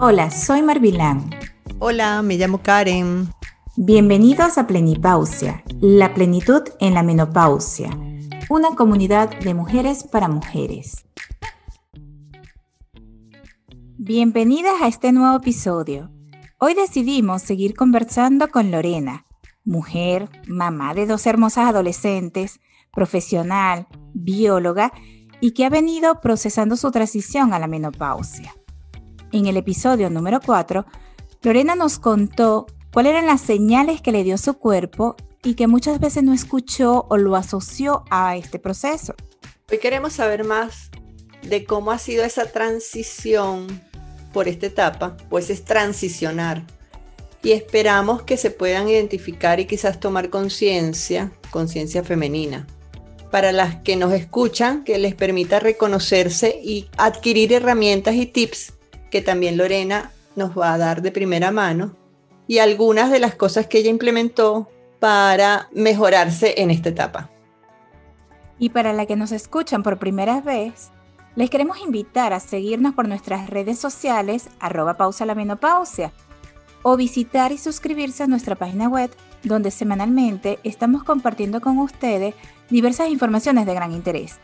Hola, soy Marvilán. Hola, me llamo Karen. Bienvenidos a Plenipausia, la plenitud en la menopausia, una comunidad de mujeres para mujeres. Bienvenidas a este nuevo episodio. Hoy decidimos seguir conversando con Lorena, mujer, mamá de dos hermosas adolescentes, profesional, bióloga y que ha venido procesando su transición a la menopausia. En el episodio número 4, Lorena nos contó cuáles eran las señales que le dio su cuerpo y que muchas veces no escuchó o lo asoció a este proceso. Hoy queremos saber más de cómo ha sido esa transición por esta etapa, pues es transicionar. Y esperamos que se puedan identificar y quizás tomar conciencia, conciencia femenina para las que nos escuchan, que les permita reconocerse y adquirir herramientas y tips que también Lorena nos va a dar de primera mano y algunas de las cosas que ella implementó para mejorarse en esta etapa. Y para la que nos escuchan por primera vez, les queremos invitar a seguirnos por nuestras redes sociales, arroba pausa la menopausia, o visitar y suscribirse a nuestra página web, donde semanalmente estamos compartiendo con ustedes diversas informaciones de gran interés,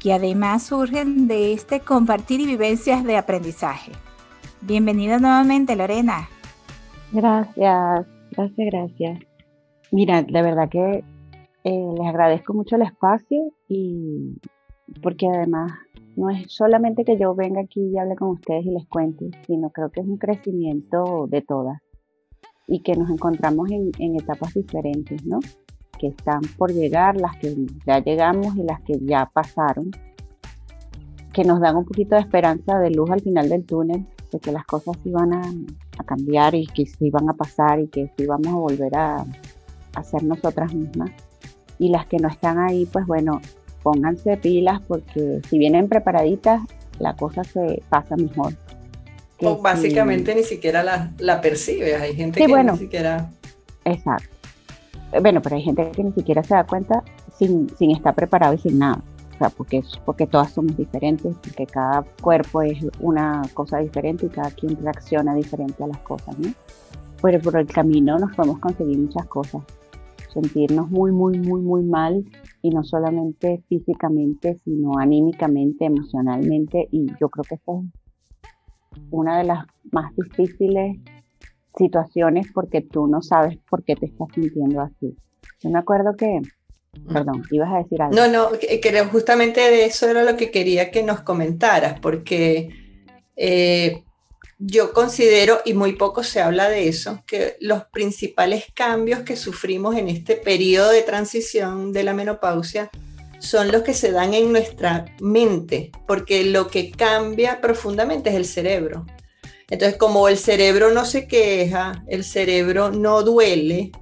que además surgen de este compartir y vivencias de aprendizaje. Bienvenida nuevamente, Lorena. Gracias, gracias, gracias. Mira, de verdad que eh, les agradezco mucho el espacio y porque además no es solamente que yo venga aquí y hable con ustedes y les cuente, sino creo que es un crecimiento de todas y que nos encontramos en, en etapas diferentes, ¿no? Que están por llegar, las que ya llegamos y las que ya pasaron, que nos dan un poquito de esperanza de luz al final del túnel, de que las cosas iban a, cambiar y que sí van a pasar y que sí vamos a volver a, a ser nosotras mismas. Y las que no están ahí, pues bueno, pónganse pilas porque si vienen preparaditas, la cosa se pasa mejor. O básicamente ni siquiera la, la percibes, hay gente que ni siquiera... Exacto. Bueno, pero hay gente que ni siquiera se da cuenta sin, sin estar preparado y sin nada. O sea, porque, porque todas somos diferentes, porque cada cuerpo es una cosa diferente y cada quien reacciona diferente a las cosas, ¿no? Pero por el camino nos podemos conseguir muchas cosas. Sentirnos muy, muy, muy, muy mal y no solamente físicamente, sino anímicamente, emocionalmente. Y yo creo que es una de las más difíciles situaciones porque tú no sabes por qué te estás sintiendo así. Yo me acuerdo que, perdón, ibas a decir algo. No, no, creo justamente de eso era lo que quería que nos comentaras, porque eh, yo considero, y muy poco se habla de eso, que los principales cambios que sufrimos en este periodo de transición de la menopausia son los que se dan en nuestra mente, porque lo que cambia profundamente es el cerebro. Entonces, como el cerebro no se queja, el cerebro no duele,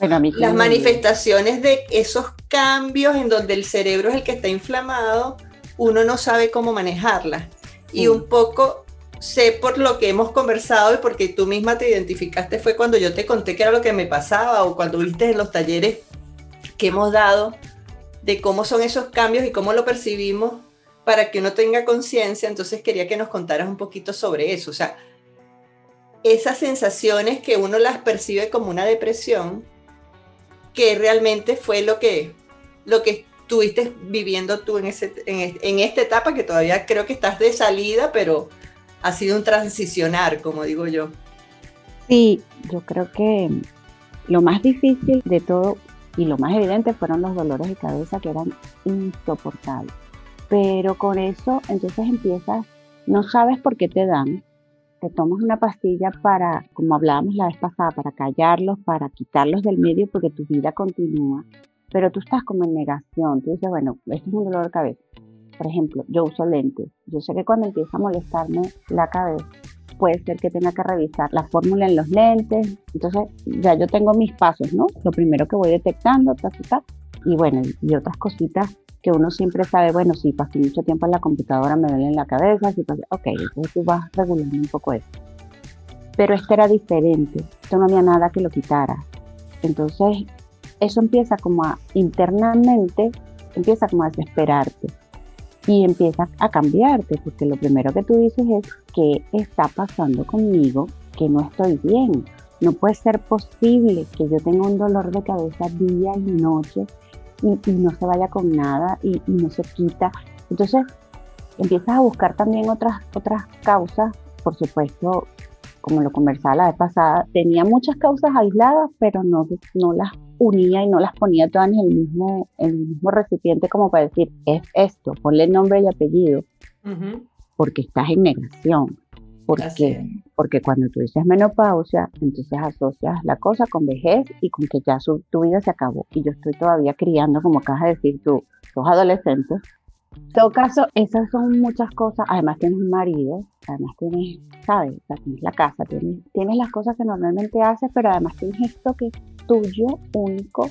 las manifestaciones de esos cambios en donde el cerebro es el que está inflamado, uno no sabe cómo manejarlas. Y mm. un poco sé por lo que hemos conversado y porque tú misma te identificaste fue cuando yo te conté que era lo que me pasaba o cuando viste en los talleres que hemos dado de cómo son esos cambios y cómo lo percibimos para que uno tenga conciencia, entonces quería que nos contaras un poquito sobre eso, o sea, esas sensaciones que uno las percibe como una depresión, que realmente fue lo que, lo que estuviste viviendo tú en, ese, en, esta etapa, que todavía creo que estás de salida, pero ha sido un transicionar, como digo yo. Sí, yo creo que lo más difícil de todo y lo más evidente fueron los dolores de cabeza que eran insoportables. Pero con eso entonces empiezas, no sabes por qué te dan, te tomas una pastilla para, como hablábamos la vez pasada, para callarlos, para quitarlos del medio porque tu vida continúa, pero tú estás como en negación, tú dices, bueno, esto es un dolor de cabeza. Por ejemplo, yo uso lentes. Yo sé que cuando empieza a molestarme la cabeza, puede ser que tenga que revisar la fórmula en los lentes. Entonces, ya yo tengo mis pasos, ¿no? Lo primero que voy detectando, ta, ta, y bueno, y otras cositas que uno siempre sabe, bueno, si pasé mucho tiempo en la computadora me duele en la cabeza, si pasé, ok, entonces tú vas regulando un poco eso. Pero este era diferente, esto no había nada que lo quitara. Entonces, eso empieza como a internamente, empieza como a desesperarte. y empiezas a cambiarte, porque lo primero que tú dices es, ¿qué está pasando conmigo? Que no estoy bien. No puede ser posible que yo tenga un dolor de cabeza día y noche y, no se vaya con nada y, no se quita. Entonces empiezas a buscar también otras, otras causas, por supuesto, como lo conversaba la vez pasada, tenía muchas causas aisladas, pero no, no las unía y no las ponía todas en el mismo, en el mismo recipiente como para decir, es esto, ponle nombre y apellido, porque estás en negación. Porque, porque cuando tú dices menopausia, entonces asocias la cosa con vejez y con que ya su, tu vida se acabó. Y yo estoy todavía criando, como acabas de decir tú, sos adolescentes. En todo caso, esas son muchas cosas. Además tienes un marido, además tienes, ¿sabes? tienes la casa, tienes, tienes las cosas que normalmente haces, pero además tienes esto que es tuyo, único,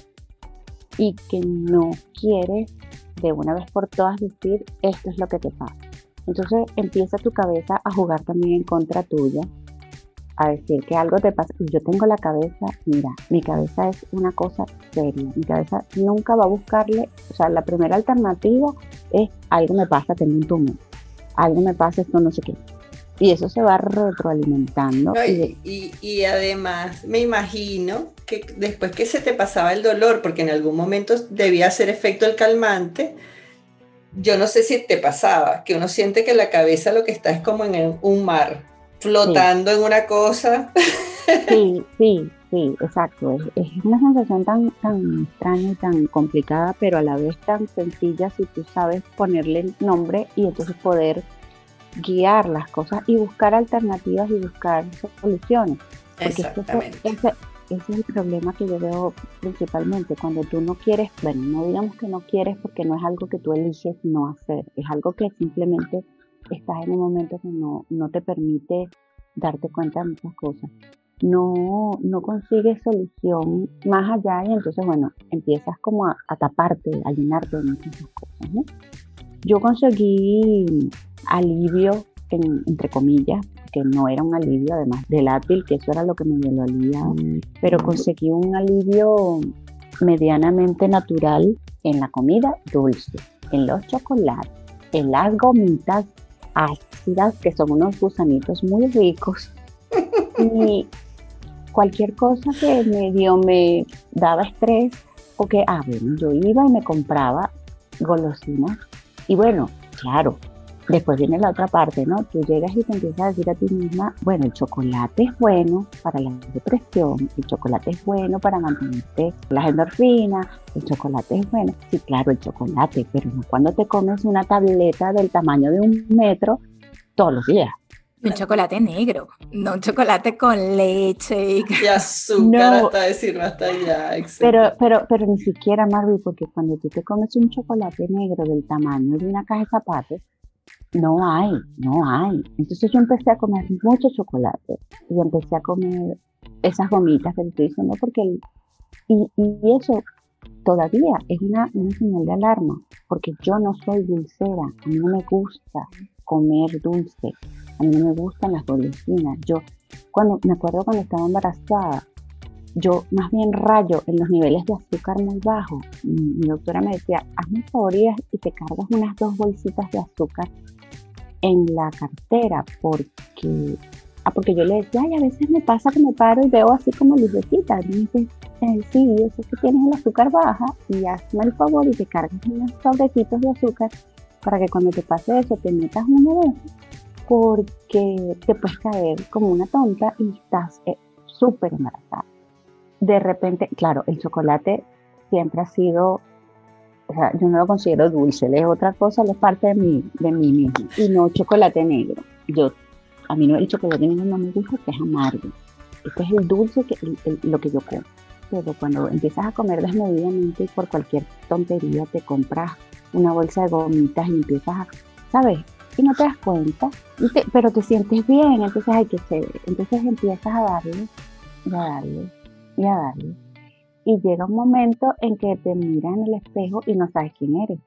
y que no quieres de una vez por todas decir, esto es lo que te pasa. Entonces empieza tu cabeza a jugar también en contra tuya, a decir que algo te pasa. Yo tengo la cabeza, mira, mi cabeza es una cosa seria. Mi cabeza nunca va a buscarle, o sea, la primera alternativa es algo me pasa, tengo un tumor. Algo me pasa, esto no sé qué. Y eso se va retroalimentando. y, y, además, me imagino que después que se te pasaba el dolor, porque en algún momento debía hacer efecto el calmante, yo no sé si te pasaba, que uno siente que la cabeza lo que está es como en un mar, flotando en una cosa. Sí, sí, sí, exacto. Es, una sensación tan, tan extraña y tan complicada, pero a la vez tan sencilla si tú sabes ponerle nombre y entonces poder guiar las cosas y buscar alternativas y buscar soluciones. Exactamente ese es el problema que yo veo principalmente cuando tú no quieres, bueno, no digamos que no quieres porque no es algo que tú eliges no hacer, es algo que simplemente estás en un momento que no, no te permite darte cuenta de muchas cosas. No, no consigues solución más allá y entonces, bueno, empiezas como a, taparte, a llenarte de muchas cosas. Yo conseguí alivio, entre comillas, que no era un alivio, además del látil, que eso era lo que me dolía, pero conseguí un alivio medianamente natural en la comida dulce, en los chocolates, en las gomitas ácidas, que son unos gusanitos muy ricos, y cualquier cosa que medio me daba estrés, o que, ah, bueno, yo iba y me compraba golosinas, y bueno, claro, Después viene la otra parte, ¿no? Tú llegas y te empiezas a decir a ti misma, bueno, el chocolate es bueno para la depresión, el chocolate es bueno para mantenerte las endorfinas, el chocolate es bueno. Sí, claro, el chocolate, pero no cuando te comes una tableta del tamaño de un metro todos los días. Un chocolate negro, no un chocolate con leche y, azúcar hasta decir hasta allá. Pero, pero, pero ni siquiera, Marvin, porque cuando tú te comes un chocolate negro del tamaño de una caja de zapatos, no hay, no hay. Entonces yo empecé a comer mucho chocolate y empecé a comer esas gomitas que te estoy diciendo porque y, y, eso todavía es una, señal de alarma porque yo no soy dulcera, a mí no me gusta comer dulce, a mí no me gustan las golosinas. Yo cuando me acuerdo cuando estaba embarazada, yo más bien rayo en los niveles de azúcar muy bajos. Mi, doctora me decía, hazme favor y te cargas unas dos bolsitas de azúcar en la cartera porque, ah, porque yo le decía, ay, a veces me pasa que me paro y veo así como lucecita. Y me dice, eh, sí, yo sé que tienes el azúcar baja y hazme el favor y te cargas unos sobrecitos de azúcar para que cuando te pase eso te metas una vez porque te puedes caer como una tonta y estás eh, súper embarazada. De repente, claro, el chocolate siempre ha sido o sea, yo no lo considero dulce, es otra cosa, es parte de mí, de mí mismo. Y no chocolate negro. Yo, a mí no, el chocolate negro no me gusta, que es amargo. Este es el dulce, que lo que yo como. Pero cuando empiezas a comer desmedidamente y por cualquier tontería te compras una bolsa de gomitas y empiezas a, ¿sabes? Y no te das cuenta, pero te sientes bien, entonces hay que ser. Entonces empiezas a darle, y a darle, y a darle y llega un momento en que te miras en el espejo y no sabes quién eres,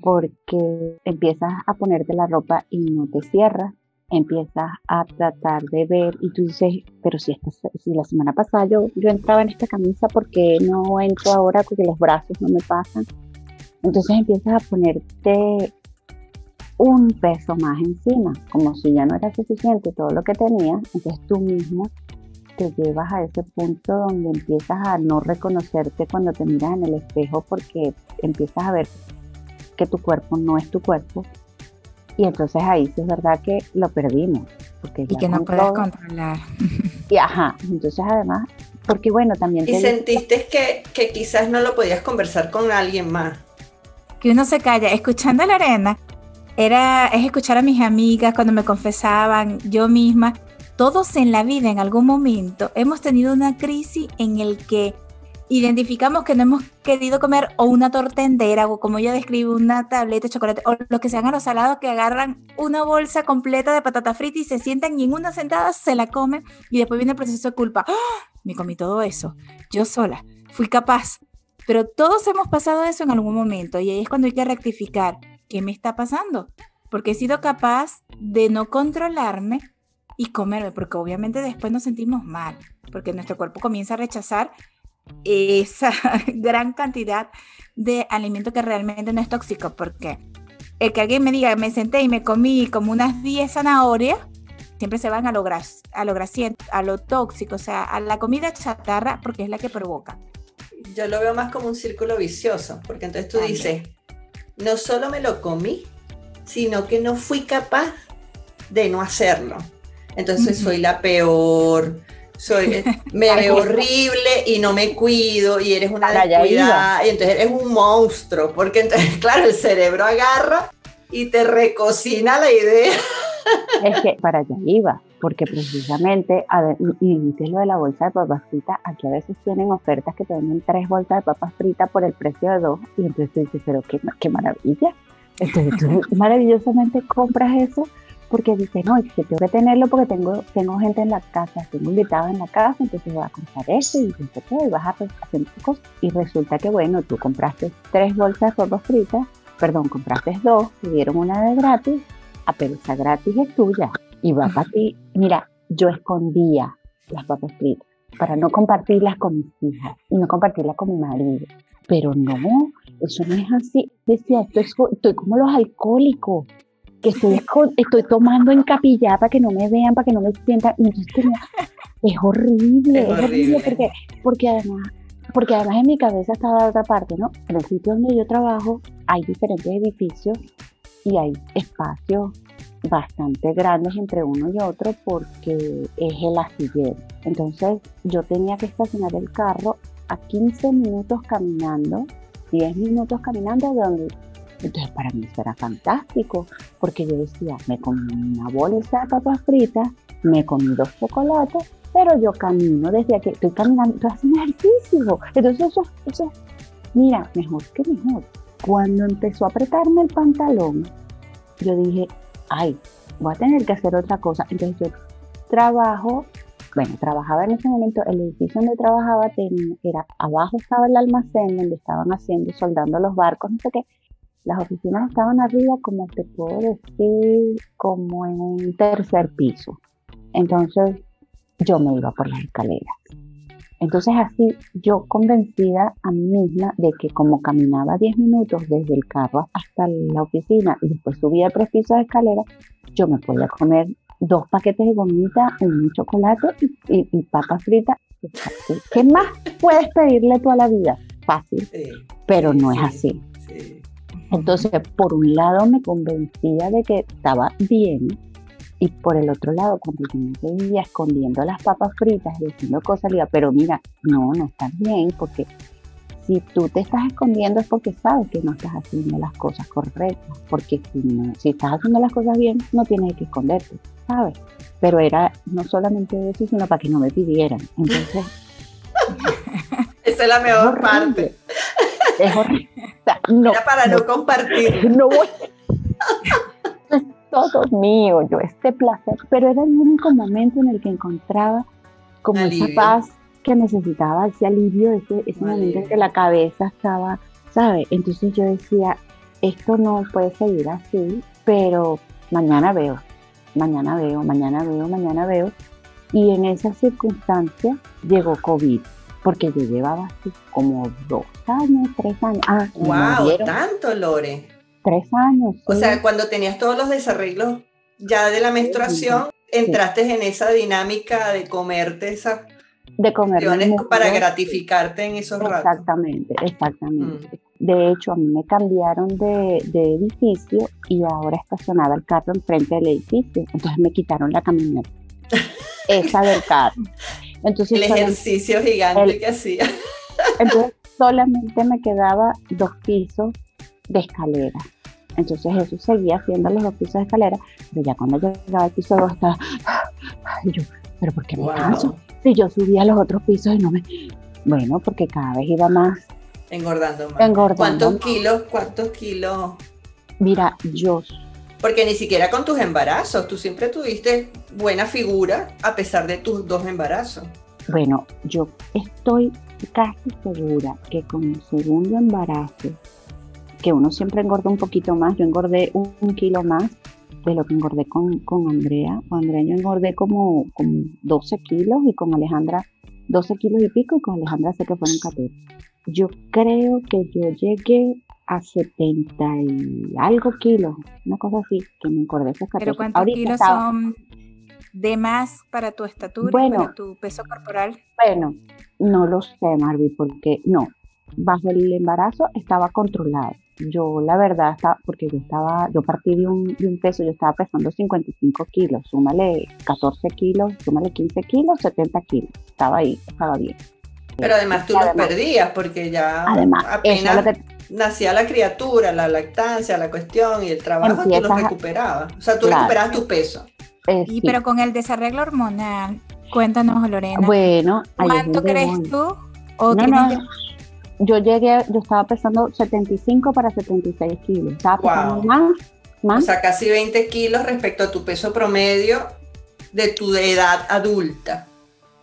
porque empiezas a ponerte la ropa y no te cierras, empiezas a tratar de ver y tú dices, pero si, esta, si la semana pasada yo, yo entraba en esta camisa, ¿por qué no entro ahora porque los brazos no me pasan? Entonces empiezas a ponerte un peso más encima, como si ya no era suficiente todo lo que tenías, entonces tú mismo te llevas a ese punto donde empiezas a no reconocerte cuando te miras en el espejo porque empiezas a ver que tu cuerpo no es tu cuerpo. Y entonces ahí sí es verdad que lo perdimos. Porque y que no puedes controlar. Y ajá, entonces además, porque bueno, también... Y sentiste que, que quizás no lo podías conversar con alguien más. Que uno se calla. Escuchando a Lorena, era, es escuchar a mis amigas cuando me confesaban, yo misma, todos en la vida en algún momento hemos tenido una crisis en el que identificamos que no hemos querido comer o una torta entera o como yo describo una tableta de chocolate o lo que sean a los salados que agarran una bolsa completa de patata frita y se sientan y en una sentada se la comen y después viene el proceso de culpa. ¡Ah! Me comí todo eso, yo sola, fui capaz. Pero todos hemos pasado eso en algún momento y ahí es cuando hay que rectificar qué me está pasando. Porque he sido capaz de no controlarme y comerme, porque obviamente después nos sentimos mal, porque nuestro cuerpo comienza a rechazar esa gran cantidad de alimento que realmente no es tóxico, porque el que alguien me diga, me senté y me comí como unas 10 zanahorias, siempre se van a lo, a lo grasiento, a lo tóxico, o sea, a la comida chatarra, porque es la que provoca. Yo lo veo más como un círculo vicioso, porque entonces tú dices, no solo me lo comí, sino que no fui capaz de no hacerlo. Entonces soy la peor, soy, eh, me veo horrible y no me cuido y eres una descuidada y entonces eres un monstruo, porque entonces, claro, el cerebro agarra y te recocina la idea. Es que para allá iba, porque precisamente, y dices lo de la bolsa de papas fritas, aquí a veces tienen ofertas que te venden tres bolsas de papas fritas por el precio de dos, y entonces tú dices, pero qué, qué maravilla. Entonces tú maravillosamente compras eso porque dice, no, es que tengo que tenerlo porque tengo, tengo gente en la casa, tengo invitados en la casa, entonces voy a comprar eso y no sé vas a hacer cosas. Y resulta que, bueno, tú compraste tres bolsas de papas fritas, perdón, compraste dos, te dieron una de gratis, ah, pero esa gratis es tuya y va para ti. Mira, yo escondía las papas fritas para no compartirlas con mis hijas y no compartirlas con mi marido. Pero no, eso no es así. Decía, estoy, estoy como los alcohólicos que estoy, estoy tomando en capilla para que no me vean, para que no me sientan. Y es horrible, es, horrible, porque, porque además porque además en mi cabeza estaba otra parte, ¿no? En el sitio donde yo trabajo hay diferentes edificios y hay espacios bastante grandes entre uno y otro porque es el astillero. Entonces yo tenía que estacionar el carro a 15 minutos caminando, 10 minutos caminando de donde entonces para mí eso era fantástico, porque yo decía, me comí una bolsa de papas fritas, me comí dos chocolates, pero yo camino desde aquí, estoy caminando, estoy haciendo ejercicio. Entonces eso, eso, mira, mejor que mejor. Cuando empezó a apretarme el pantalón, yo dije, ay, voy a tener que hacer otra cosa. Entonces yo trabajo, bueno, trabajaba en ese momento, el edificio donde trabajaba tenía, era, abajo estaba el almacén donde estaban haciendo, soldando los barcos, no sé qué, las oficinas estaban arriba, como te puedo decir, como en un tercer piso. Entonces yo me iba por las escaleras. Entonces así yo convencida a mí misma de que como caminaba 10 minutos desde el carro hasta la oficina y después subía tres pisos de escalera, yo me podía comer dos paquetes de gomita, un chocolate y, papas fritas. ¿Qué más puedes pedirle toda la vida? Fácil, pero no es así. Entonces, por un lado me convencía de que estaba bien y por el otro lado, cuando yo me seguía escondiendo las papas fritas y haciendo cosas, le pero mira, no, no estás bien porque si tú te estás escondiendo es porque sabes que no estás haciendo las cosas correctas, porque si, no, si estás haciendo las cosas bien, no tienes que esconderte, ¿sabes? Pero era no solamente eso, sino para que no me pidieran. Entonces... Esa es la mejor parte. Es horrible. no, Era para no, compartir. No voy. todo mío, yo este placer, pero era el único momento en el que encontraba como esa paz que necesitaba, ese alivio, ese, ese momento en que la cabeza estaba, ¿sabe? Entonces yo decía, esto no puede seguir así, pero mañana veo, mañana veo, mañana veo, mañana veo. Y en esa circunstancia llegó COVID porque yo llevaba así como dos años, tres años. Ah, ¡Wow! ¿Tanto, Lore? Tres años. O sea, cuando tenías todos los desarreglos ya de la menstruación, entraste en esa dinámica de comerte esas de comer para gratificarte en esos ratos. Exactamente, exactamente. Mm. De hecho, a mí me cambiaron de, edificio y ahora estacionaba el carro enfrente del edificio. Entonces me quitaron la camioneta. esa del carro. Entonces, el ejercicio gigante que hacía. Entonces solamente me quedaba dos pisos de escalera. Entonces eso seguía haciendo los dos pisos de escalera, pero ya cuando llegaba al piso dos estaba, ay, yo, pero ¿por qué me canso? Si yo subía los otros pisos y no me... Bueno, porque cada vez iba más... Engordando más. ¿Cuántos kilos? ¿Cuántos kilos? Mira, yo... Porque ni siquiera con tus embarazos, tú siempre tuviste buena figura a pesar de tus dos embarazos. Bueno, yo estoy casi segura que con el segundo embarazo, que uno siempre engorda un poquito más, yo engordé un, kilo más de lo que engordé con, con, Andrea. Con Andrea yo engordé como, como 12 kilos y con Alejandra 12 kilos y pico y con Alejandra sé que fueron 14. Yo creo que yo llegué a 70 y algo kilos, una cosa así, que me engordé esos 14. ¿Pero cuántos kilos son de más para tu estatura bueno, para tu peso corporal? Bueno, no lo sé, Marvi, porque no, bajo el embarazo estaba controlado. Yo la verdad estaba, porque yo estaba, yo partí de un, de un peso, yo estaba pesando 55 kilos, súmale 14 kilos, súmale 15 kilos, 70 kilos, estaba ahí, estaba bien. Pero además tú los perdías porque ya además, apenas nacía la criatura, la lactancia, la cuestión y el trabajo, tú los recuperabas. O sea, tú recuperabas tu peso. Eh, y pero con el desarreglo hormonal, cuéntanos, Lorena. Bueno, ¿cuánto crees tú? ¿O no, no, yo llegué, yo estaba pesando 75 para 76 kilos. Estaba pesando más, más. O sea, casi 20 kilos respecto a tu peso promedio de tu edad adulta.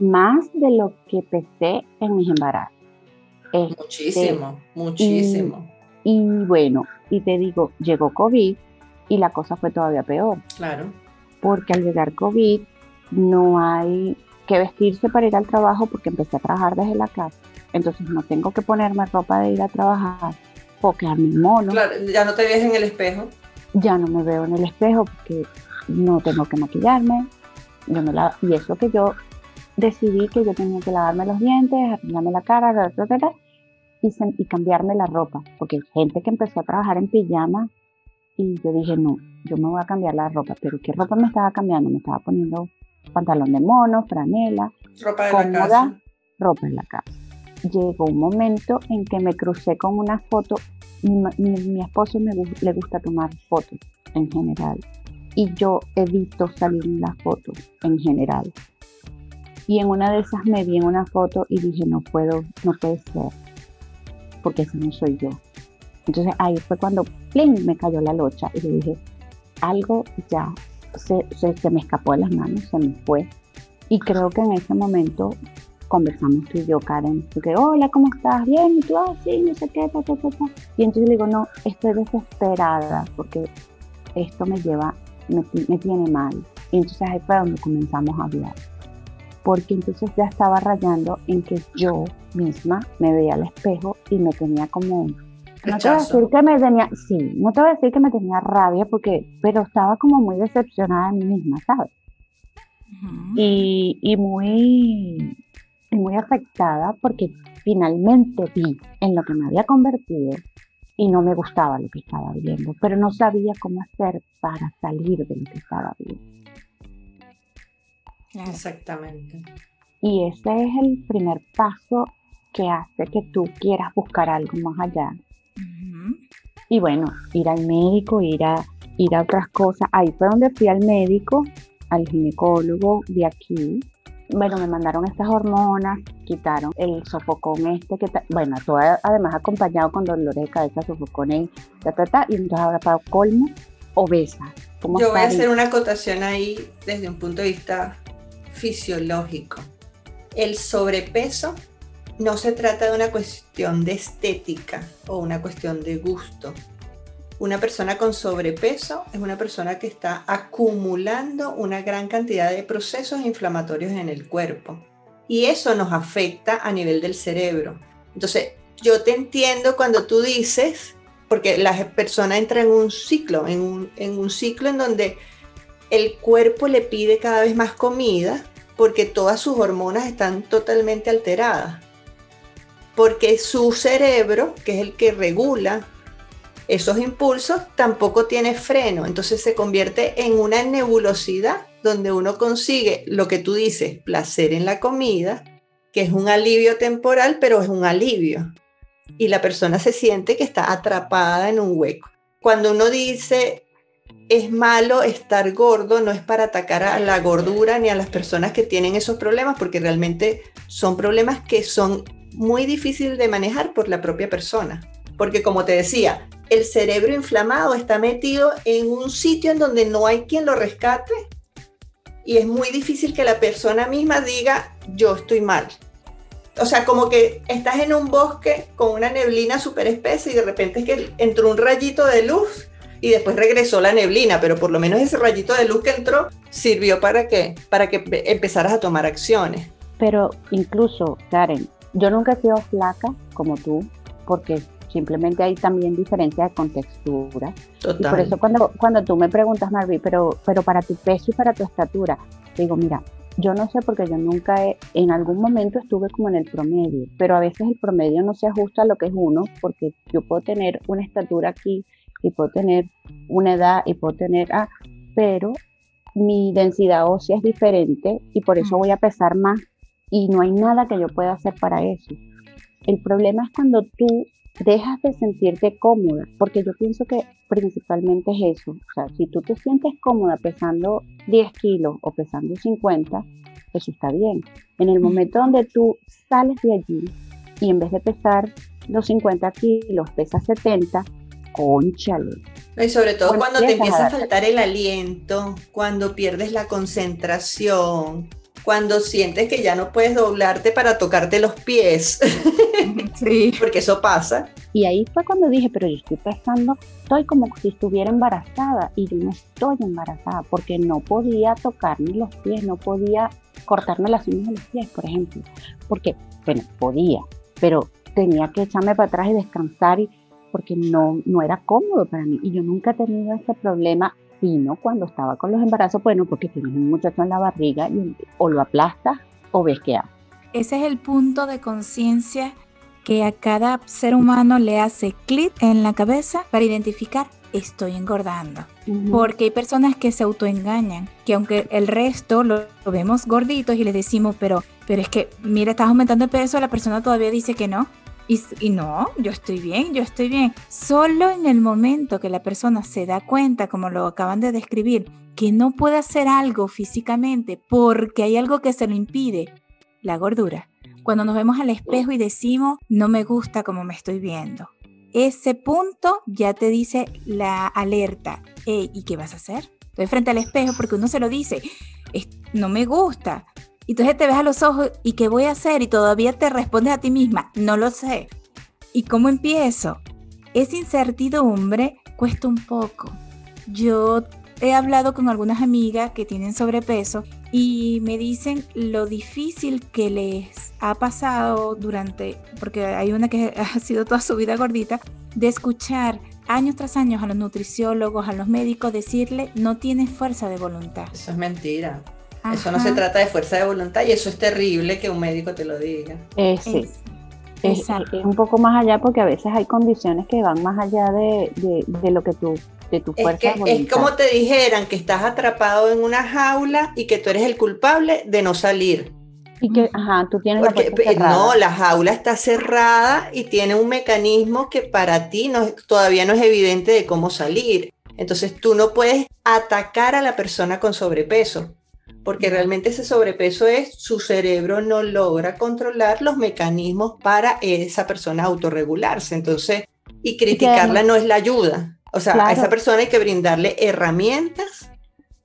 Más de lo que pesé en mis embarazos. Este, muchísimo, muchísimo. y bueno, y te digo, llegó COVID y la cosa fue todavía peor. Claro porque al llegar COVID no hay que vestirse para ir al trabajo porque empecé a trabajar desde la casa. Entonces no tengo que ponerme ropa de ir a trabajar o quedarme mono. Claro, ya no te ves en el espejo. Ya no me veo en el espejo porque no tengo que maquillarme. Yo me la, y eso que yo decidí que yo tenía que lavarme los dientes, arreglarme la cara, y, y cambiarme la ropa. Porque hay gente que empezó a trabajar en pijama y yo dije, no, yo me voy a cambiar la ropa, pero ¿qué ropa me estaba cambiando? Me estaba poniendo pantalón de mono, franela, ropa de la casa. ropa en la casa. Llegó un momento en que me crucé con una foto, mi, esposo me, le gusta tomar fotos en general y yo evito salir en las fotos en general. Y en una de esas me vi en una foto y dije, no puedo, no puede ser, porque ese no soy yo. Entonces ahí fue cuando ¡pling! me cayó la locha y le dije, algo ya se, se, me escapó de las manos, se me fue. Y creo que en ese momento conversamos tú y yo, Karen, porque, hola, ¿cómo estás? Bien, y tú, ah, sí, no sé qué, ta, Y entonces le digo, no, estoy desesperada porque esto me lleva, me, me tiene mal. Y entonces ahí fue donde comenzamos a hablar. Porque entonces ya estaba rayando en que yo misma me veía al espejo y me tenía como no te voy a decir que me tenía, sí, no te voy a decir que me tenía rabia porque, pero estaba como muy decepcionada de mí misma, ¿sabes? y, y, muy, muy afectada porque finalmente vi en lo que me había convertido y no me gustaba lo que estaba viendo, pero no sabía cómo hacer para salir de lo que estaba viendo. Exactamente. Y ese es el primer paso que hace que tú quieras buscar algo más allá y bueno, ir al médico, ir a, ir a otras cosas. Ahí fue donde fui al médico, al ginecólogo de aquí. Bueno, me mandaron estas hormonas, quitaron el sofocón este, que bueno, todo además acompañado con dolores de cabeza, sofocón y ta, ta, ta, y entonces ahora para colmo, obesa. Yo voy a hacer una acotación ahí desde un punto de vista fisiológico. El sobrepeso no se trata de una cuestión de estética o una cuestión de gusto. Una persona con sobrepeso es una persona que está acumulando una gran cantidad de procesos inflamatorios en el cuerpo y eso nos afecta a nivel del cerebro. Entonces, yo te entiendo cuando tú dices porque la persona entra en un ciclo, en un, en un ciclo en donde el cuerpo le pide cada vez más comida porque todas sus hormonas están totalmente alteradas. Porque su cerebro, que es el que regula esos impulsos, tampoco tiene freno. Entonces se convierte en una nebulosidad donde uno consigue lo que tú dices, placer en la comida, que es un alivio temporal, pero es un alivio. Y la persona se siente que está atrapada en un hueco. Cuando uno dice es malo estar gordo, no es para atacar a la gordura ni a las personas que tienen esos problemas, porque realmente son problemas que son muy difíciles de manejar por la propia persona. Porque como te decía, el cerebro inflamado está metido en un sitio en donde no hay quien lo rescate y es muy difícil que la persona misma diga, yo estoy mal. O sea, como que estás en un bosque con una neblina súper espesa y de repente es que entró un rayito de luz y después regresó la neblina, pero por lo menos ese rayito de luz que entró sirvió para que, para que empezaras a tomar acciones. Pero incluso, Karen, yo nunca he sido flaca como tú, porque simplemente hay también diferencia de contextura. Total. Y por eso cuando, cuando tú me preguntas, Marvi, pero, pero para tu peso y para tu estatura, digo, mira, yo no sé porque yo nunca he, en algún momento estuve como en el promedio, pero a veces el promedio no se ajusta a lo que es uno, porque yo puedo tener una estatura aquí y puedo tener una edad y puedo tener, ah, pero mi densidad ósea es diferente y por eso voy a pesar más y no hay nada que yo pueda hacer para eso. El problema es cuando tú dejas de sentirte cómoda, porque yo pienso que principalmente es eso. O sea, si tú te sientes cómoda pesando 10 kilos o pesando 50, eso está bien. En el momento donde tú sales de allí y en vez de pesar los 50 kilos, pesas 70, conchale. Y sobre todo cuando te empieza a faltar el aliento, cuando pierdes la concentración, cuando sientes que ya no puedes doblarte para tocarte los pies. Sí. Porque eso pasa. Y ahí fue cuando dije, pero yo estoy pensando, estoy como si estuviera embarazada y yo no estoy embarazada porque no podía tocarme los pies, no podía cortarme las uñas de los pies, por ejemplo. Porque, bueno, podía, pero tenía que echarme para atrás y descansar y porque no, no era cómodo para mí. Y yo nunca he tenido ese problema, sino cuando estaba con los embarazos, bueno, porque tienes un muchacho en la barriga y o lo aplastas o ves qué hace. Ese es el punto de conciencia que a cada ser humano le hace clic en la cabeza para identificar estoy engordando. Porque hay personas que se autoengañan, que aunque el resto lo, lo, vemos gorditos y les decimos, pero, pero es que, mira, estás aumentando el peso, la persona todavía dice que no. Y, no, yo estoy bien, yo estoy bien. Solo en el momento que la persona se da cuenta, como lo acaban de describir, que no puede hacer algo físicamente porque hay algo que se lo impide, la gordura. Cuando nos vemos al espejo y decimos, no me gusta como me estoy viendo. Ese punto ya te dice la alerta. ¿Y qué vas a hacer? Estoy frente al espejo porque uno se lo dice, no me gusta, y entonces te ves a los ojos y qué voy a hacer y todavía te respondes a ti misma, no lo sé. ¿Y cómo empiezo? Esa incertidumbre cuesta un poco. Yo he hablado con algunas amigas que tienen sobrepeso y me dicen lo difícil que les ha pasado durante, porque hay una que ha sido toda su vida gordita, de escuchar años tras años a los nutriciólogos, a los médicos decirle no tienes fuerza de voluntad. Eso es mentira. Eso no se trata de fuerza de voluntad y eso es terrible que un médico te lo diga. Eh, sí. Es, un poco más allá porque a veces hay condiciones que van más allá de, lo que tú de tu fuerza es, que, es como te dijeran que estás atrapado en una jaula y que tú eres el culpable de no salir. Y que, ajá, tú tienes Porque, la No, la jaula está cerrada y tiene un mecanismo que para ti no, todavía no es evidente de cómo salir. Entonces tú no puedes atacar a la persona con sobrepeso porque realmente ese sobrepeso es su cerebro no logra controlar los mecanismos para esa persona autorregularse. Entonces, y criticarla no es la ayuda. O sea, a esa persona hay que brindarle herramientas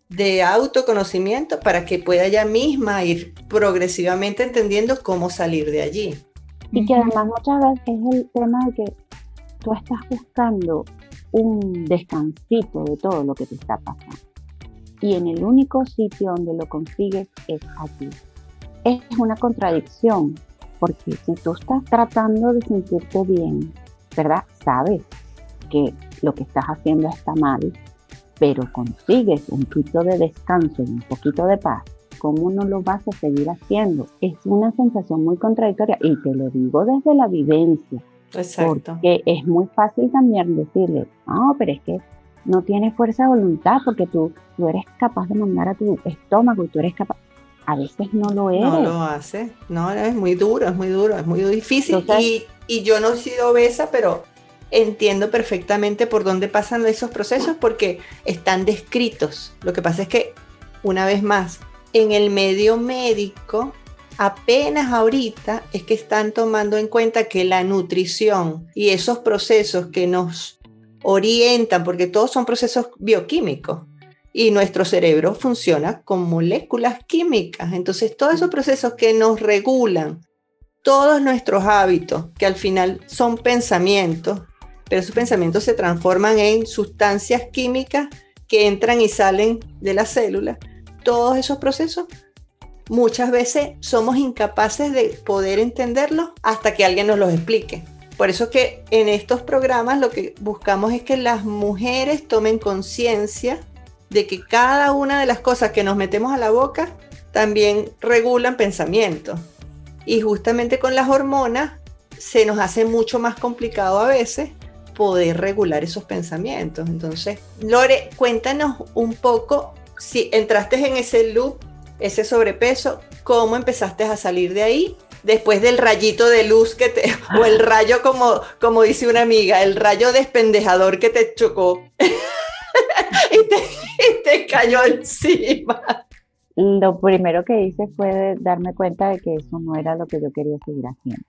de autoconocimiento para que pueda ella misma ir progresivamente entendiendo cómo salir de allí. Y que además muchas veces es el tema de que tú estás buscando un descansito de todo lo que te está pasando y en el único sitio donde lo consigues es aquí. Es una contradicción, porque si tú estás tratando de sentirte bien, ¿verdad? Sabes que lo que estás haciendo está mal, pero consigues un poquito de descanso y un poquito de paz, ¿cómo no lo vas a seguir haciendo? Es una sensación muy contradictoria y te lo digo desde la vivencia. Exacto. Porque es muy fácil también decirle, no, pero es que no tienes fuerza de voluntad porque tú, tú eres capaz de mandar a tu estómago y tú eres capaz. A veces no lo eres. No lo hace. No, es muy duro, es muy duro, es muy difícil. y, y yo no he sido obesa, pero entiendo perfectamente por dónde pasan esos procesos porque están descritos. Lo que pasa es que, una vez más, en el medio médico, apenas ahorita es que están tomando en cuenta que la nutrición y esos procesos que nos orientan, porque todos son procesos bioquímicos, y nuestro cerebro funciona con moléculas químicas. Entonces, todos esos procesos que nos regulan todos nuestros hábitos, que al final son pensamientos, pero esos pensamientos se transforman en sustancias químicas que entran y salen de la célula. Todos esos procesos muchas veces somos incapaces de poder entenderlos hasta que alguien nos los explique. Por eso que en estos programas lo que buscamos es que las mujeres tomen conciencia de que cada una de las cosas que nos metemos a la boca también regulan pensamientos. Y justamente con las hormonas se nos hace mucho más complicado a veces poder regular esos pensamientos. Entonces, Lore, cuéntanos un poco si entraste en ese loop, ese sobrepeso, cómo empezaste a salir de ahí después del rayito de luz que te, o el rayo como, como dice una amiga, el rayo despendejador que te chocó y, te, y te cayó encima. Lo primero que hice fue darme cuenta de que eso no era lo que yo quería seguir haciendo.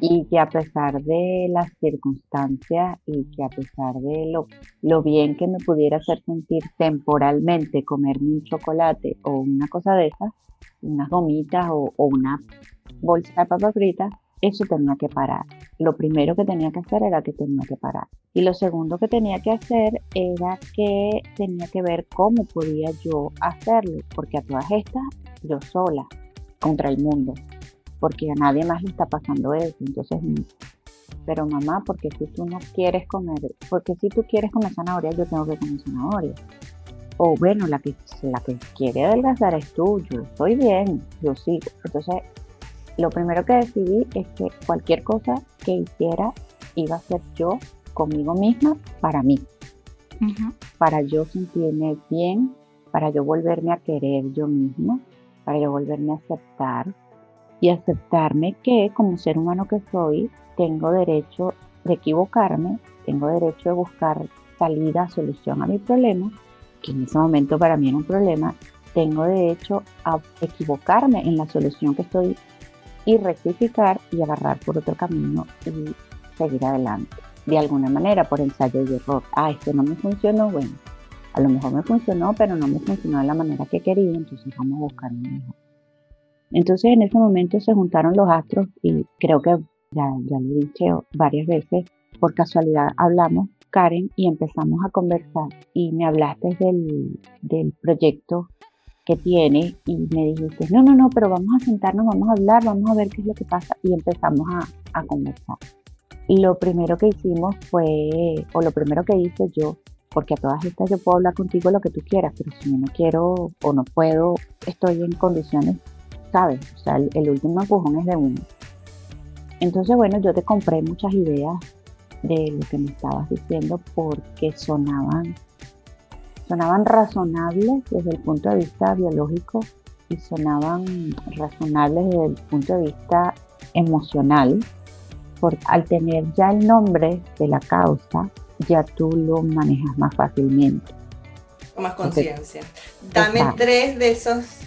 Y que a pesar de las circunstancias y que a pesar de lo, bien que me pudiera hacer sentir temporalmente comerme un chocolate o una cosa de esas, unas gomitas o, una bolsa de papas fritas, eso tenía que parar. Lo primero que tenía que hacer era que tenía que parar. Y lo segundo que tenía que hacer era que tenía que ver cómo podía yo hacerlo, porque a todas estas, yo sola, contra el mundo porque a nadie más le está pasando eso. Entonces, mm, pero mamá, porque si tú no quieres comer, porque si tú quieres comer zanahoria, yo tengo que comer zanahoria. O bueno, la que, la que quiere adelgazar es tú, yo estoy bien, yo sigo. Entonces, lo primero que decidí es que cualquier cosa que hiciera iba a ser yo conmigo misma para mí. Para yo sentirme bien, para yo volverme a querer yo misma, para yo volverme a aceptar, y aceptarme que como ser humano que soy, tengo derecho de equivocarme, tengo derecho de buscar salida, solución a mi problema, que en ese momento para mí era un problema, tengo derecho a equivocarme en la solución que estoy y rectificar y agarrar por otro camino y seguir adelante. De alguna manera, por ensayo y error. Ah, esto no me funcionó, bueno, a lo mejor me funcionó, pero no me funcionó de la manera que quería, entonces vamos a buscar un mejor. Entonces en ese momento se juntaron los astros y creo que ya, lo he varias veces, por casualidad hablamos, Karen, y empezamos a conversar y me hablaste del, del proyecto que tiene y me dijiste, no, no, no, pero vamos a sentarnos, vamos a hablar, vamos a ver qué es lo que pasa y empezamos a, a conversar. Lo primero que hicimos fue, o lo primero que hice yo, porque a todas estas yo puedo hablar contigo lo que tú quieras, pero si yo no quiero o no puedo, estoy en condiciones ¿sabes? O sea, el, último empujón es de uno. Entonces, bueno, yo te compré muchas ideas de lo que me estabas diciendo porque sonaban, sonaban razonables desde el punto de vista biológico y sonaban razonables desde el punto de vista emocional, porque al tener ya el nombre de la causa, ya tú lo manejas más fácilmente. Con más conciencia. Dame tres de esos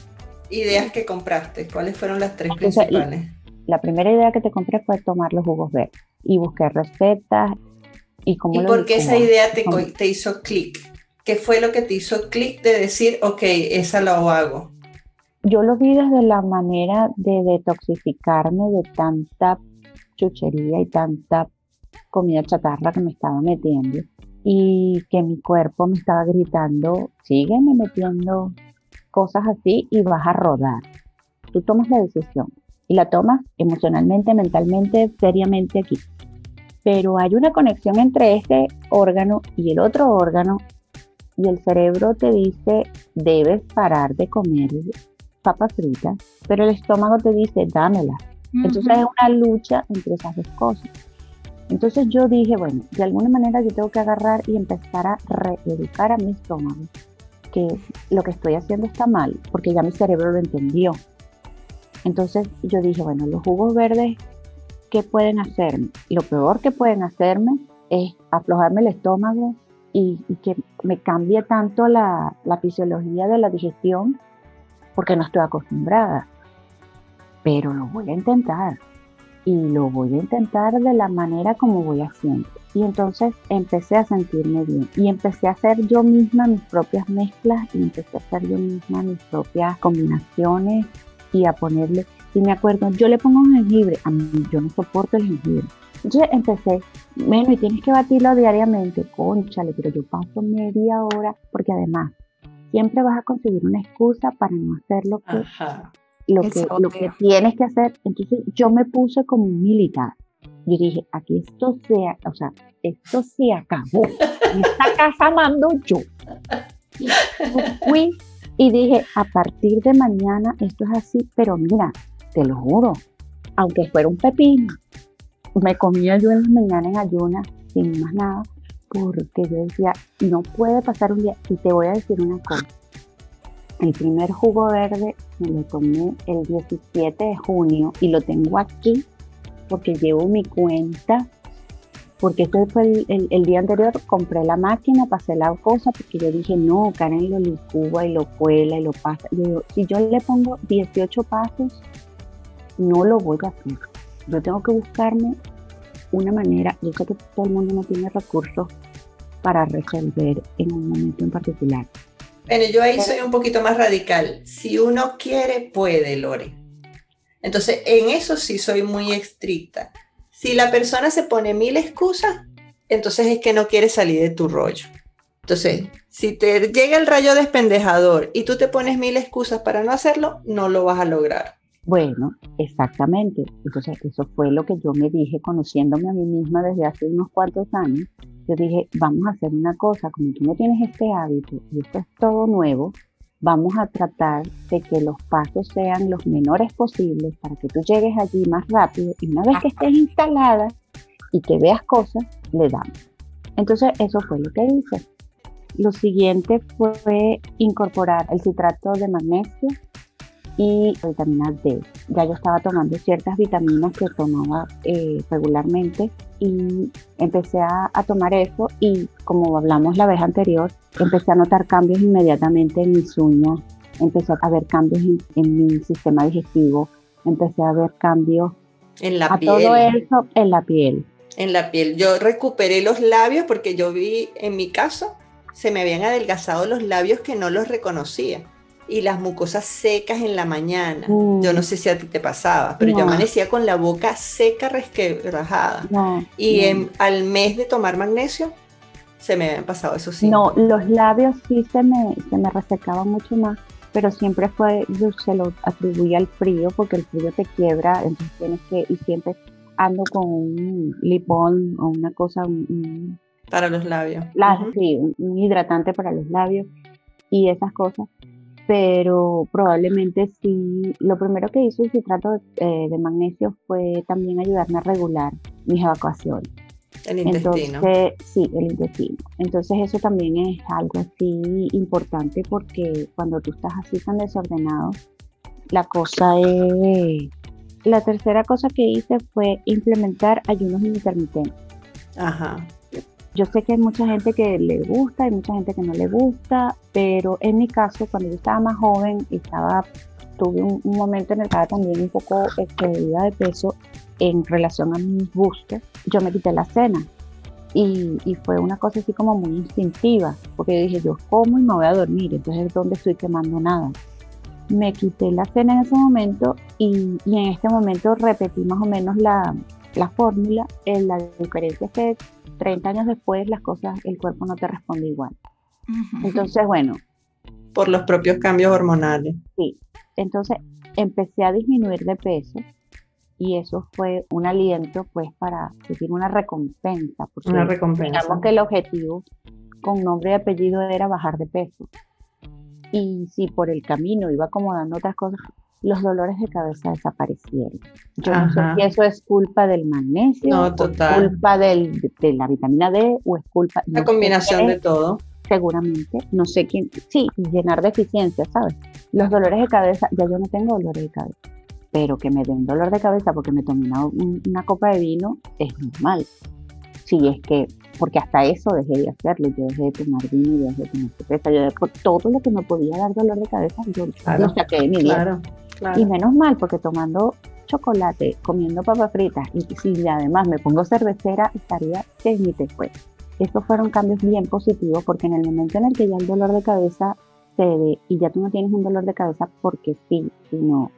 ideas que compraste? ¿Cuáles fueron las tres principales? La primera idea que te compré fue tomar los jugos verdes y busqué recetas y cómo ¿Y por qué esa idea te, te hizo clic? ¿Qué fue lo que te hizo clic de decir, ok, esa lo hago? Yo lo vi desde la manera de detoxificarme de tanta chuchería y tanta comida chatarra que me estaba metiendo y que mi cuerpo me estaba gritando, sígueme metiendo cosas así y vas a rodar. Tú tomas la decisión y la tomas emocionalmente, mentalmente, seriamente aquí. pero hay una conexión entre este órgano y el otro órgano y el cerebro te dice debes parar de comer papas fritas, pero el estómago te dice dámela. Entonces es una lucha entre esas dos cosas. Entonces yo dije, bueno, de alguna manera yo tengo que agarrar y empezar a reeducar a mi estómago, que lo que estoy haciendo está mal, porque ya mi cerebro lo entendió. Entonces yo dije, bueno, los jugos verdes, ¿qué pueden hacerme? Lo peor que pueden hacerme es aflojarme el estómago y, que me cambie tanto la, la fisiología de la digestión, porque no estoy acostumbrada. Pero lo voy a intentar y lo voy a intentar de la manera como voy haciendo. Y entonces empecé a sentirme bien y empecé a hacer yo misma mis propias mezclas y empecé a hacer yo misma mis propias combinaciones y a ponerle, y me acuerdo, yo le pongo un jengibre, a mí yo no soporto el jengibre. Entonces empecé, bueno, y tienes que batirlo diariamente, conchale, pero yo paso media hora, porque además siempre vas a conseguir una excusa para no hacer lo que lo que, lo que tienes que hacer. Entonces yo me puse como un militar. Yo dije, aquí esto se, o sea, esto se acabó. Esta casa mando yo. Fui y dije, a partir de mañana esto es así, pero mira, te lo juro, aunque fuera un pepino, me comía yo en las mañanas en ayunas sin más nada, porque yo decía, no puede pasar un día, y te voy a decir una cosa, el primer jugo verde me lo tomé el 17 de junio y lo tengo aquí porque llevo mi cuenta. Porque esto fue el, día anterior, compré la máquina, pasé la cosa, porque yo dije, no, Karen lo licúa y lo cuela y lo pasa. si yo le pongo 18 pasos, no lo voy a hacer. Yo tengo que buscarme una manera, yo sé que todo el mundo no tiene recursos para resolver en un momento en particular. Bueno, yo ahí soy un poquito más radical. Si uno quiere, puede, Lore. Entonces, en eso sí soy muy estricta. Si la persona se pone mil excusas, entonces es que no quiere salir de tu rollo. Entonces, si te llega el rayo despendejador y tú te pones mil excusas para no hacerlo, no lo vas a lograr. Bueno, exactamente. Entonces, eso fue lo que yo me dije conociéndome a mí misma desde hace unos cuantos años yo dije, vamos a hacer una cosa, como tú no tienes este hábito y esto es todo nuevo, vamos a tratar de que los pasos sean los menores posibles para que tú llegues allí más rápido y una vez que estés instalada y que veas cosas, le damos. Entonces eso fue lo que hice. Lo siguiente fue incorporar el citrato de magnesio y vitamina D. Ya yo estaba tomando ciertas vitaminas que tomaba eh, regularmente y empecé a, tomar eso y como hablamos la vez anterior, empecé a notar cambios inmediatamente en mis uñas, empecé a ver cambios en, mi sistema digestivo, empecé a ver cambios en la a piel. todo eso en la piel. En la piel. Yo recuperé los labios porque yo vi en mi caso se me habían adelgazado los labios que no los reconocía y las mucosas secas en la mañana. Yo no sé si a ti te pasaba, pero yo amanecía con la boca seca, resquebrajada. y al mes de tomar magnesio, se me habían pasado esos síntomas. No, los labios sí se me, se me resecaban mucho más, pero siempre fue, yo se lo atribuía al frío, porque el frío te quiebra, entonces tienes que, y siempre ando con un lipón o una cosa... para los labios. Sí, un hidratante para los labios y esas cosas pero probablemente sí. Lo primero que hizo el citrato eh, de, magnesio fue también ayudarme a regular mis evacuaciones. El intestino. Entonces, sí, el intestino. Entonces eso también es algo así importante porque cuando tú estás así tan desordenado, la cosa es... La tercera cosa que hice fue implementar ayunos intermitentes. Ajá. Yo sé que hay mucha gente que le gusta, hay mucha gente que no le gusta, pero en mi caso, cuando yo estaba más joven, estaba, tuve un, momento en el que estaba también un poco excedida de peso en relación a mis gustos, yo me quité la cena. Y, y, fue una cosa así como muy instintiva, porque yo dije, yo como y me voy a dormir, entonces ¿dónde estoy quemando nada? Me quité la cena en ese momento y, y en este momento repetí más o menos la, la fórmula. La diferencia es que 30 años después las cosas, el cuerpo no te responde igual. Entonces, bueno. Por los propios cambios hormonales. Sí. Entonces empecé a disminuir de peso y eso fue un aliento pues para seguir una recompensa. Porque una recompensa. Digamos que el objetivo con nombre y apellido era bajar de peso. Y si por el camino iba acomodando otras cosas, los dolores de cabeza desaparecieron. Yo no sé si eso es culpa del magnesio, no, total. culpa del, de, la vitamina D o es culpa... La combinación de todo. Seguramente, no sé quién, sí, llenar deficiencias, ¿sabes? Los dolores de cabeza, ya yo no tengo dolores de cabeza, pero que me den dolor de cabeza porque me tomé una, copa de vino es normal. Si es que, porque hasta eso dejé de hacerlo, yo dejé de tomar vino, yo dejé de tomar cerveza, yo por todo lo que me podía dar dolor de cabeza, yo lo saqué de mi vida. Y menos mal, porque tomando chocolate, comiendo papas fritas, y si además me pongo cervecera, estaría que ni te fue. Estos fueron cambios bien positivos porque en el momento en el que ya el dolor de cabeza cede y ya tú no tienes un dolor de cabeza porque sí, sino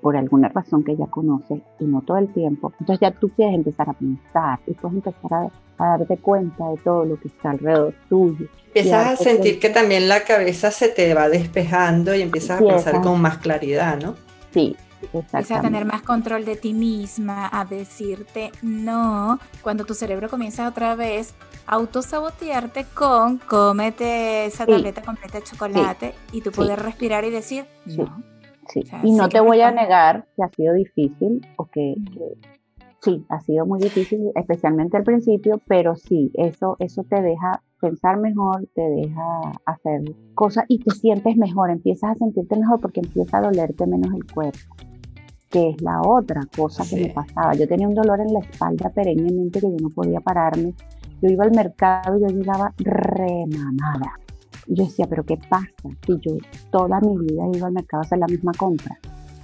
por alguna razón que ya conoces y no todo el tiempo, entonces ya tú puedes empezar a pensar y puedes empezar a, darte cuenta de todo lo que está alrededor tuyo. Empiezas a sentir que también la cabeza se te va despejando y empiezas a pensar con más claridad, ¿no? Sí, Empiezas a tener más control de ti misma, a decirte no, cuando tu cerebro comienza otra vez a autosabotearte con cómete esa tableta completa de chocolate y tú puedes respirar y decir no. Sí. y no te voy a negar que ha sido difícil o que, sí, ha sido muy difícil, especialmente al principio, pero sí, eso, eso te deja pensar mejor, te deja hacer cosas y te sientes mejor, empiezas a sentirte mejor porque empieza a dolerte menos el cuerpo, que es la otra cosa que me pasaba. Yo tenía un dolor en la espalda perennemente que yo no podía pararme. Yo iba al mercado y yo llegaba remamada. Yo decía, pero ¿qué pasa si yo toda mi vida iba al mercado a hacer la misma compra?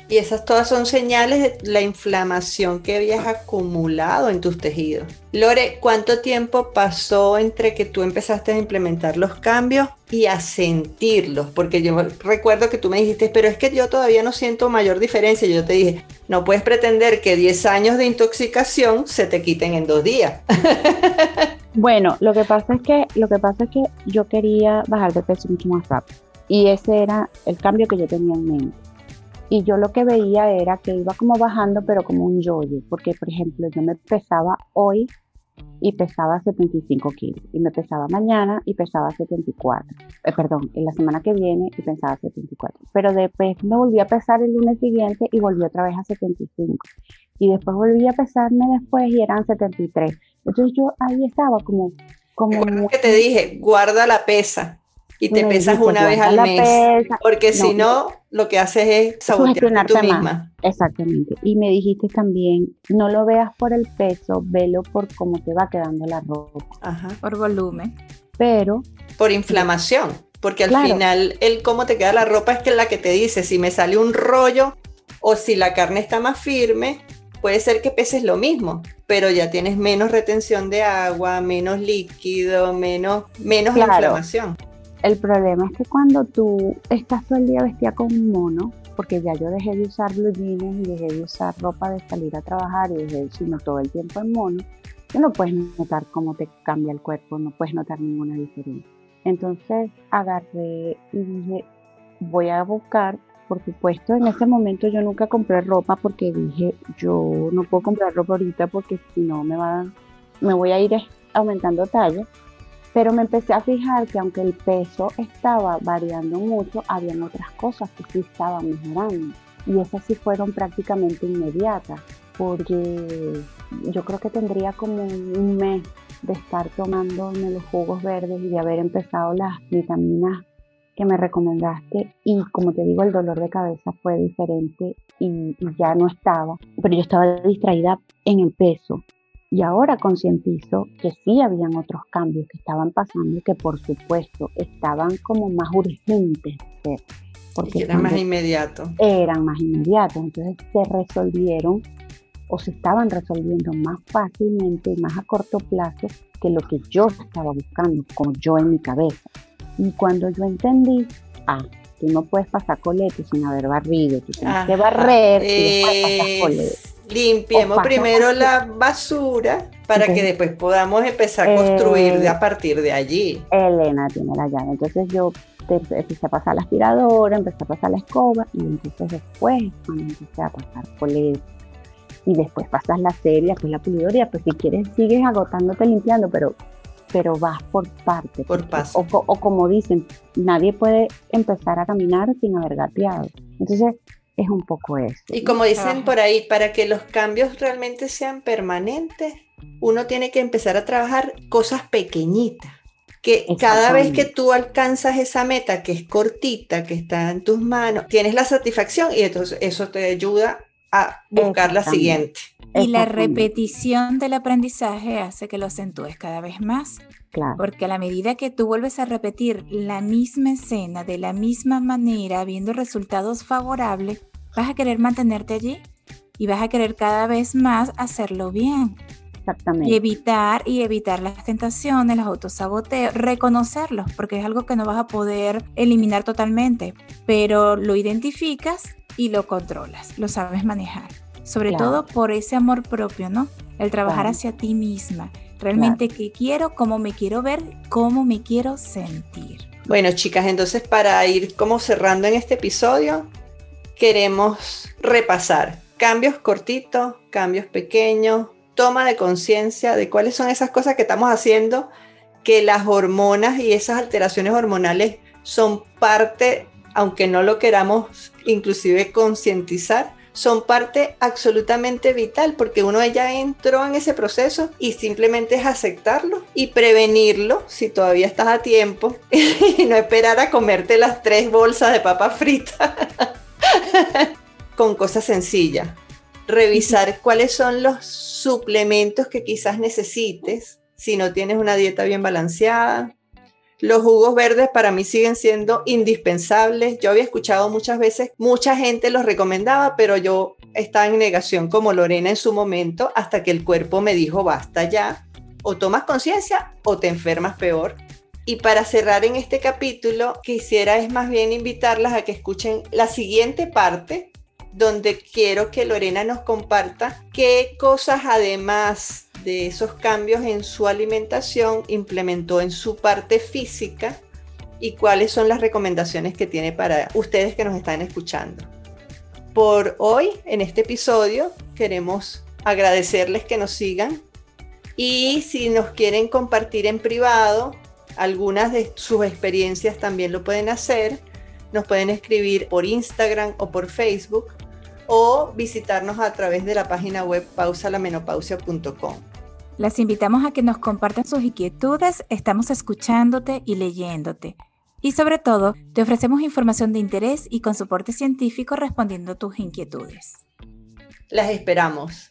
Y esas todas son señales de la inflamación que habías acumulado en tus tejidos. Lore, ¿cuánto tiempo pasó entre que tú empezaste a implementar los cambios y a sentirlos? Porque yo recuerdo que tú me dijiste, pero es que yo todavía no siento mayor diferencia. Yo te dije, no puedes pretender que 10 años de intoxicación se te quiten en dos días. bueno, lo que pasa es que, lo que pasa es que yo quería bajar de peso mucho más rápido. Y ese era el cambio que yo tenía en mente y yo lo que veía era que iba como bajando, pero como un yoyo, porque por ejemplo yo me pesaba hoy y pesaba 75 kilos, y me pesaba mañana y pesaba 74, eh, perdón, en la semana que viene y pesaba 74, pero después me volví a pesar el lunes siguiente y volví otra vez a 75, y después volví a pesarme después y eran 73, entonces yo ahí estaba como... como que te dije, guarda la pesa y te pesas una vez al mes. porque si no, lo que haces es sabotearte tú misma. Exactamente. Y me dijiste también, no lo veas por el peso, velo por cómo te va quedando la ropa. Ajá. Por volumen. Pero. Por inflamación. Porque al final, el cómo te queda la ropa es que la que te dice si me sale un rollo o si la carne está más firme, puede ser que peses lo mismo, pero ya tienes menos retención de agua, menos líquido, menos, menos inflamación. El problema es que cuando tú estás todo el día vestida con mono, porque ya yo dejé de usar blue jeans y dejé de usar ropa de salir a trabajar y dejé sino todo el tiempo en mono, tú no puedes notar cómo te cambia el cuerpo, no puedes notar ninguna diferencia. Entonces agarré y dije, voy a buscar, por supuesto, en ese momento yo nunca compré ropa porque dije, yo no puedo comprar ropa ahorita porque si no me va, me voy a ir aumentando talla pero me empecé a fijar que aunque el peso estaba variando mucho, habían otras cosas que sí estaban mejorando. Y esas sí fueron prácticamente inmediatas, porque yo creo que tendría como un mes de estar tomándome los jugos verdes y de haber empezado las vitaminas que me recomendaste. Y como te digo el dolor de cabeza fue diferente y, y, ya no estaba, pero yo estaba distraída en el peso y ahora concientizo que sí habían otros cambios que estaban pasando que por supuesto estaban como más urgentes de. Porque eran más inmediatos. Eran más inmediatos, entonces se resolvieron o se estaban resolviendo más fácilmente y más a corto plazo que lo que yo estaba buscando, como yo en mi cabeza. Y cuando yo entendí, ah, tú no puedes pasar colete sin haber barrido, tú tienes que barrer y después pasar colete limpiemos primero la basura para que después podamos empezar a construir de a partir de allí. Elena tiene la llave, entonces yo empecé a pasar la aspiradora, empecé a pasar la escoba y entonces después cuando empecé a pasar poleta y después pasas la serie, después la pulidora, pues si quieres sigues agotándote limpiando, pero pero vas por parte. Por paso. O, o, como dicen, nadie puede empezar a caminar sin haber gateado. Entonces, es un poco eso. Y como dicen por ahí, para que los cambios realmente sean permanentes, uno tiene que empezar a trabajar cosas pequeñitas. Que cada vez que tú alcanzas esa meta que es cortita, que está en tus manos, tienes la satisfacción y entonces eso te ayuda a buscar la siguiente. Y la repetición del aprendizaje hace que lo acentúes cada vez más. Claro. Porque a la medida que tú vuelves a repetir la misma escena de la misma manera, viendo resultados favorables, vas a querer mantenerte allí y vas a querer cada vez más hacerlo bien. Exactamente. Y evitar y evitar las tentaciones, los autosaboteos, reconocerlos, porque es algo que no vas a poder eliminar totalmente, pero lo identificas y lo controlas, lo sabes manejar. Sobre todo por ese amor propio, ¿no? El trabajar hacia ti misma. Realmente qué quiero, cómo me quiero ver, cómo me quiero sentir. Bueno, chicas, entonces para ir como cerrando en este episodio, queremos repasar cambios cortitos, cambios pequeños, toma de conciencia de cuáles son esas cosas que estamos haciendo, que las hormonas y esas alteraciones hormonales son parte aunque no lo queramos inclusive concientizar, son parte absolutamente vital porque uno ya entró en ese proceso y simplemente es aceptarlo y prevenirlo si todavía estás a tiempo y no esperar a comerte las tres bolsas de papa frita con cosas sencillas. Revisar cuáles son los suplementos que quizás necesites si no tienes una dieta bien balanceada, los jugos verdes para mí siguen siendo indispensables. Yo había escuchado muchas veces, mucha gente los recomendaba, pero yo estaba en negación como Lorena en su momento, hasta que el cuerpo me dijo, basta ya, o tomas conciencia o te enfermas peor. Y para cerrar en este capítulo, quisiera es más bien invitarlas a que escuchen la siguiente parte, donde quiero que Lorena nos comparta qué cosas además de esos cambios en su alimentación implementó en su parte física y cuáles son las recomendaciones que tiene para ustedes que nos están escuchando. Por hoy, en este episodio, queremos agradecerles que nos sigan y si nos quieren compartir en privado algunas de sus experiencias también lo pueden hacer. Nos pueden escribir por Instagram o por Facebook o visitarnos a través de la página web pausalamenopausia.com. Las invitamos a que nos compartan sus inquietudes, estamos escuchándote y leyéndote. Y sobre todo, te ofrecemos información de interés y con soporte científico respondiendo a tus inquietudes. Las esperamos.